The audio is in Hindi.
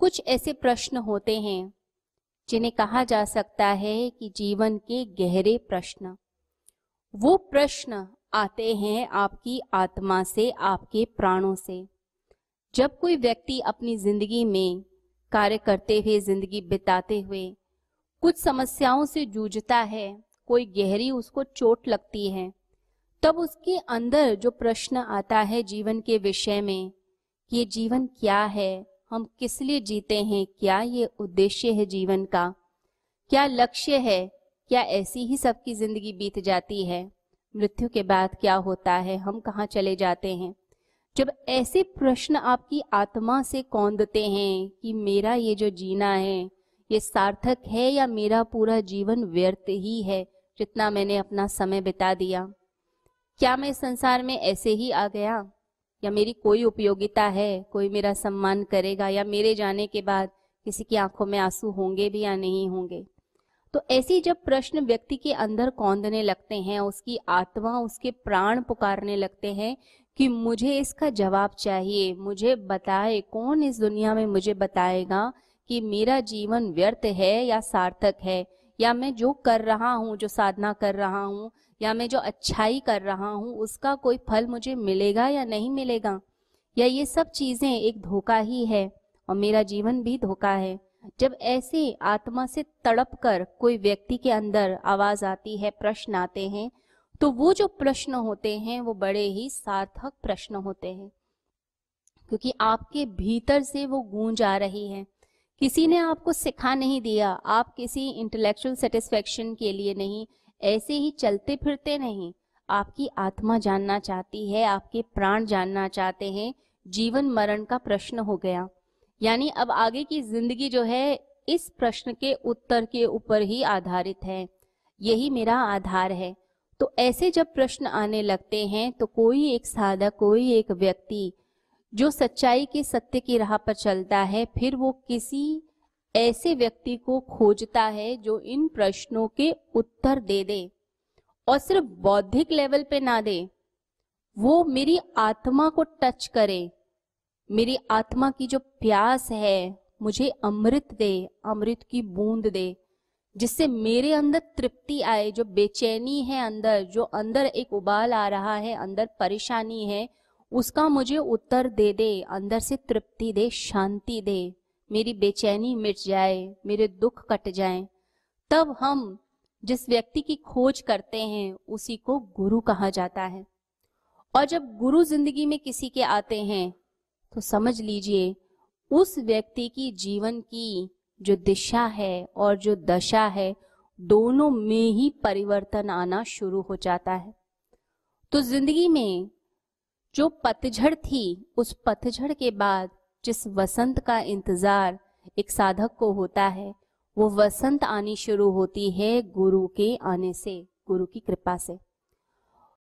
कुछ ऐसे प्रश्न होते हैं, जिन्हें कहा जा सकता है कि जीवन के गहरे प्रश्न। वो प्रश्न आते हैं आपकी आत्मा से, आपके प्राणों से। जब कोई व्यक्ति अपनी ज़िंदगी में कार्य करते हुए, ज़िंदगी बिताते हुए कुछ समस्याओं से जूझता है, कोई गहरी उसको चोट लगती है, तब उसके अंदर जो प्रश्न आता है जीवन के विषय में, कि ये जीवन क्या है हम किस लिए जीते हैं? क्या ये उद्देश्य है जीवन का? क्या लक्ष्य है? क्या ऐसी ही सबकी ज़िंदगी बीत जाती है? मृत्यु के बाद क्या होता है? हम कहाँ चले जाते हैं? जब ऐसे प्रश्न आपकी आत्मा से कौंदते हैं कि मेरा ये जो जीना है, ये सार्थक है या मेरा पूरा जीवन व्यर्थ ही है, जितना मैंने अपना समय बिता दिया। क्या मैं संसार में ऐसे ही आ गया? या मेरी कोई उपयोगिता है, कोई मेरा सम्मान करेगा, या मेरे जाने के बाद किसी की आँखों में आँसू होंगे भी या नहीं होंगे? तो ऐसी जब प्रश्न व्यक्ति के अंदर कौंदने लगते हैं, उसकी आत्मा, उसके प्राण पुकारने लगते हैं कि मुझे इसका जवाब चाहिए, मुझे बताए, कौन इस दुनिया में मुझे बताएगा कि मेरा जीवन व्यर्थ है या सार्थक है? या मैं जो कर रहा हूँ, जो साधना कर रहा हूँ, या मैं जो अच्छाई कर रहा हूँ, उसका कोई फल मुझे मिलेगा या नहीं मिलेगा? या ये सब चीज़ें एक धोखा ही है और मेरा जीवन भी धोखा है? जब ऐसे आत्मा से तड़प कर कोई व्यक्ति के अंदर आवाज़ आती है, प्रश्न आते हैं तो वो जो प्रश्न होते हैं, वो बड़े ही सार्थक प्रश्न होते हैं। क्योंकि आपके भीतर से वो गूंज आ रही है। किसी ने आपको सिखा नहीं दिया, आप किसी इंटेलेक्चुअल सेटिस्फेक्शन के लिए नहीं, ऐसे ही चलते फिरते नहीं। आपकी आत्मा जानना चाहती है, आपके प्राण जानना चाहते हैं, जीवन मरण का प्रश्न हो गया। यानी अब आगे की ज़िंदगी जो है, इस प्रश्न के उत्तर के ऊपर ही आधारित है। यही मेरा आधार है। तो ऐसे जब प्रश्न आने लगते हैं तो कोई एक साधक, कोई एक व्यक्ति जो सच्चाई के सत्य की राह पर चलता है, फिर वो किसी ऐसे व्यक्ति को खोजता है जो इन प्रश्नों के उत्तर दे दे और सिर्फ़ बौद्धिक लेवल पे ना दे। वो मेरी आत्मा को टच करे, मेरी आत्मा की जो प्यास है, मुझे अमृत दे, अमृत की बूंद दे, जिससे मेरे अंदर तृप्ति आए, जो बेचैनी है अंदर, जो अंदर एक उबाल आ रहा है, अंदर परेशानी है उसका मुझे उत्तर दे दे, अंदर से तृप्ति दे, शांति दे। मेरी बेचैनी मिट जाए, मेरे दुख कट जाए। तब हम जिस व्यक्ति की खोज करते हैं, उसी को गुरु कहा जाता है। और जब गुरु ज़िंदगी में किसी के आते हैं तो समझ लीजिए, उस व्यक्ति की जीवन की जो दिशा है और जो दशा है, दोनों में ही परिवर्तन आना शुरू हो जाता है। तो ज़िंदगी में जो पतझड़ थी, उस पतझड़ के बाद जिस वसंत का इंतज़ार एक साधक को होता है, वो वसंत आनी शुरू होती है गुरु के आने से, गुरु की कृपा से।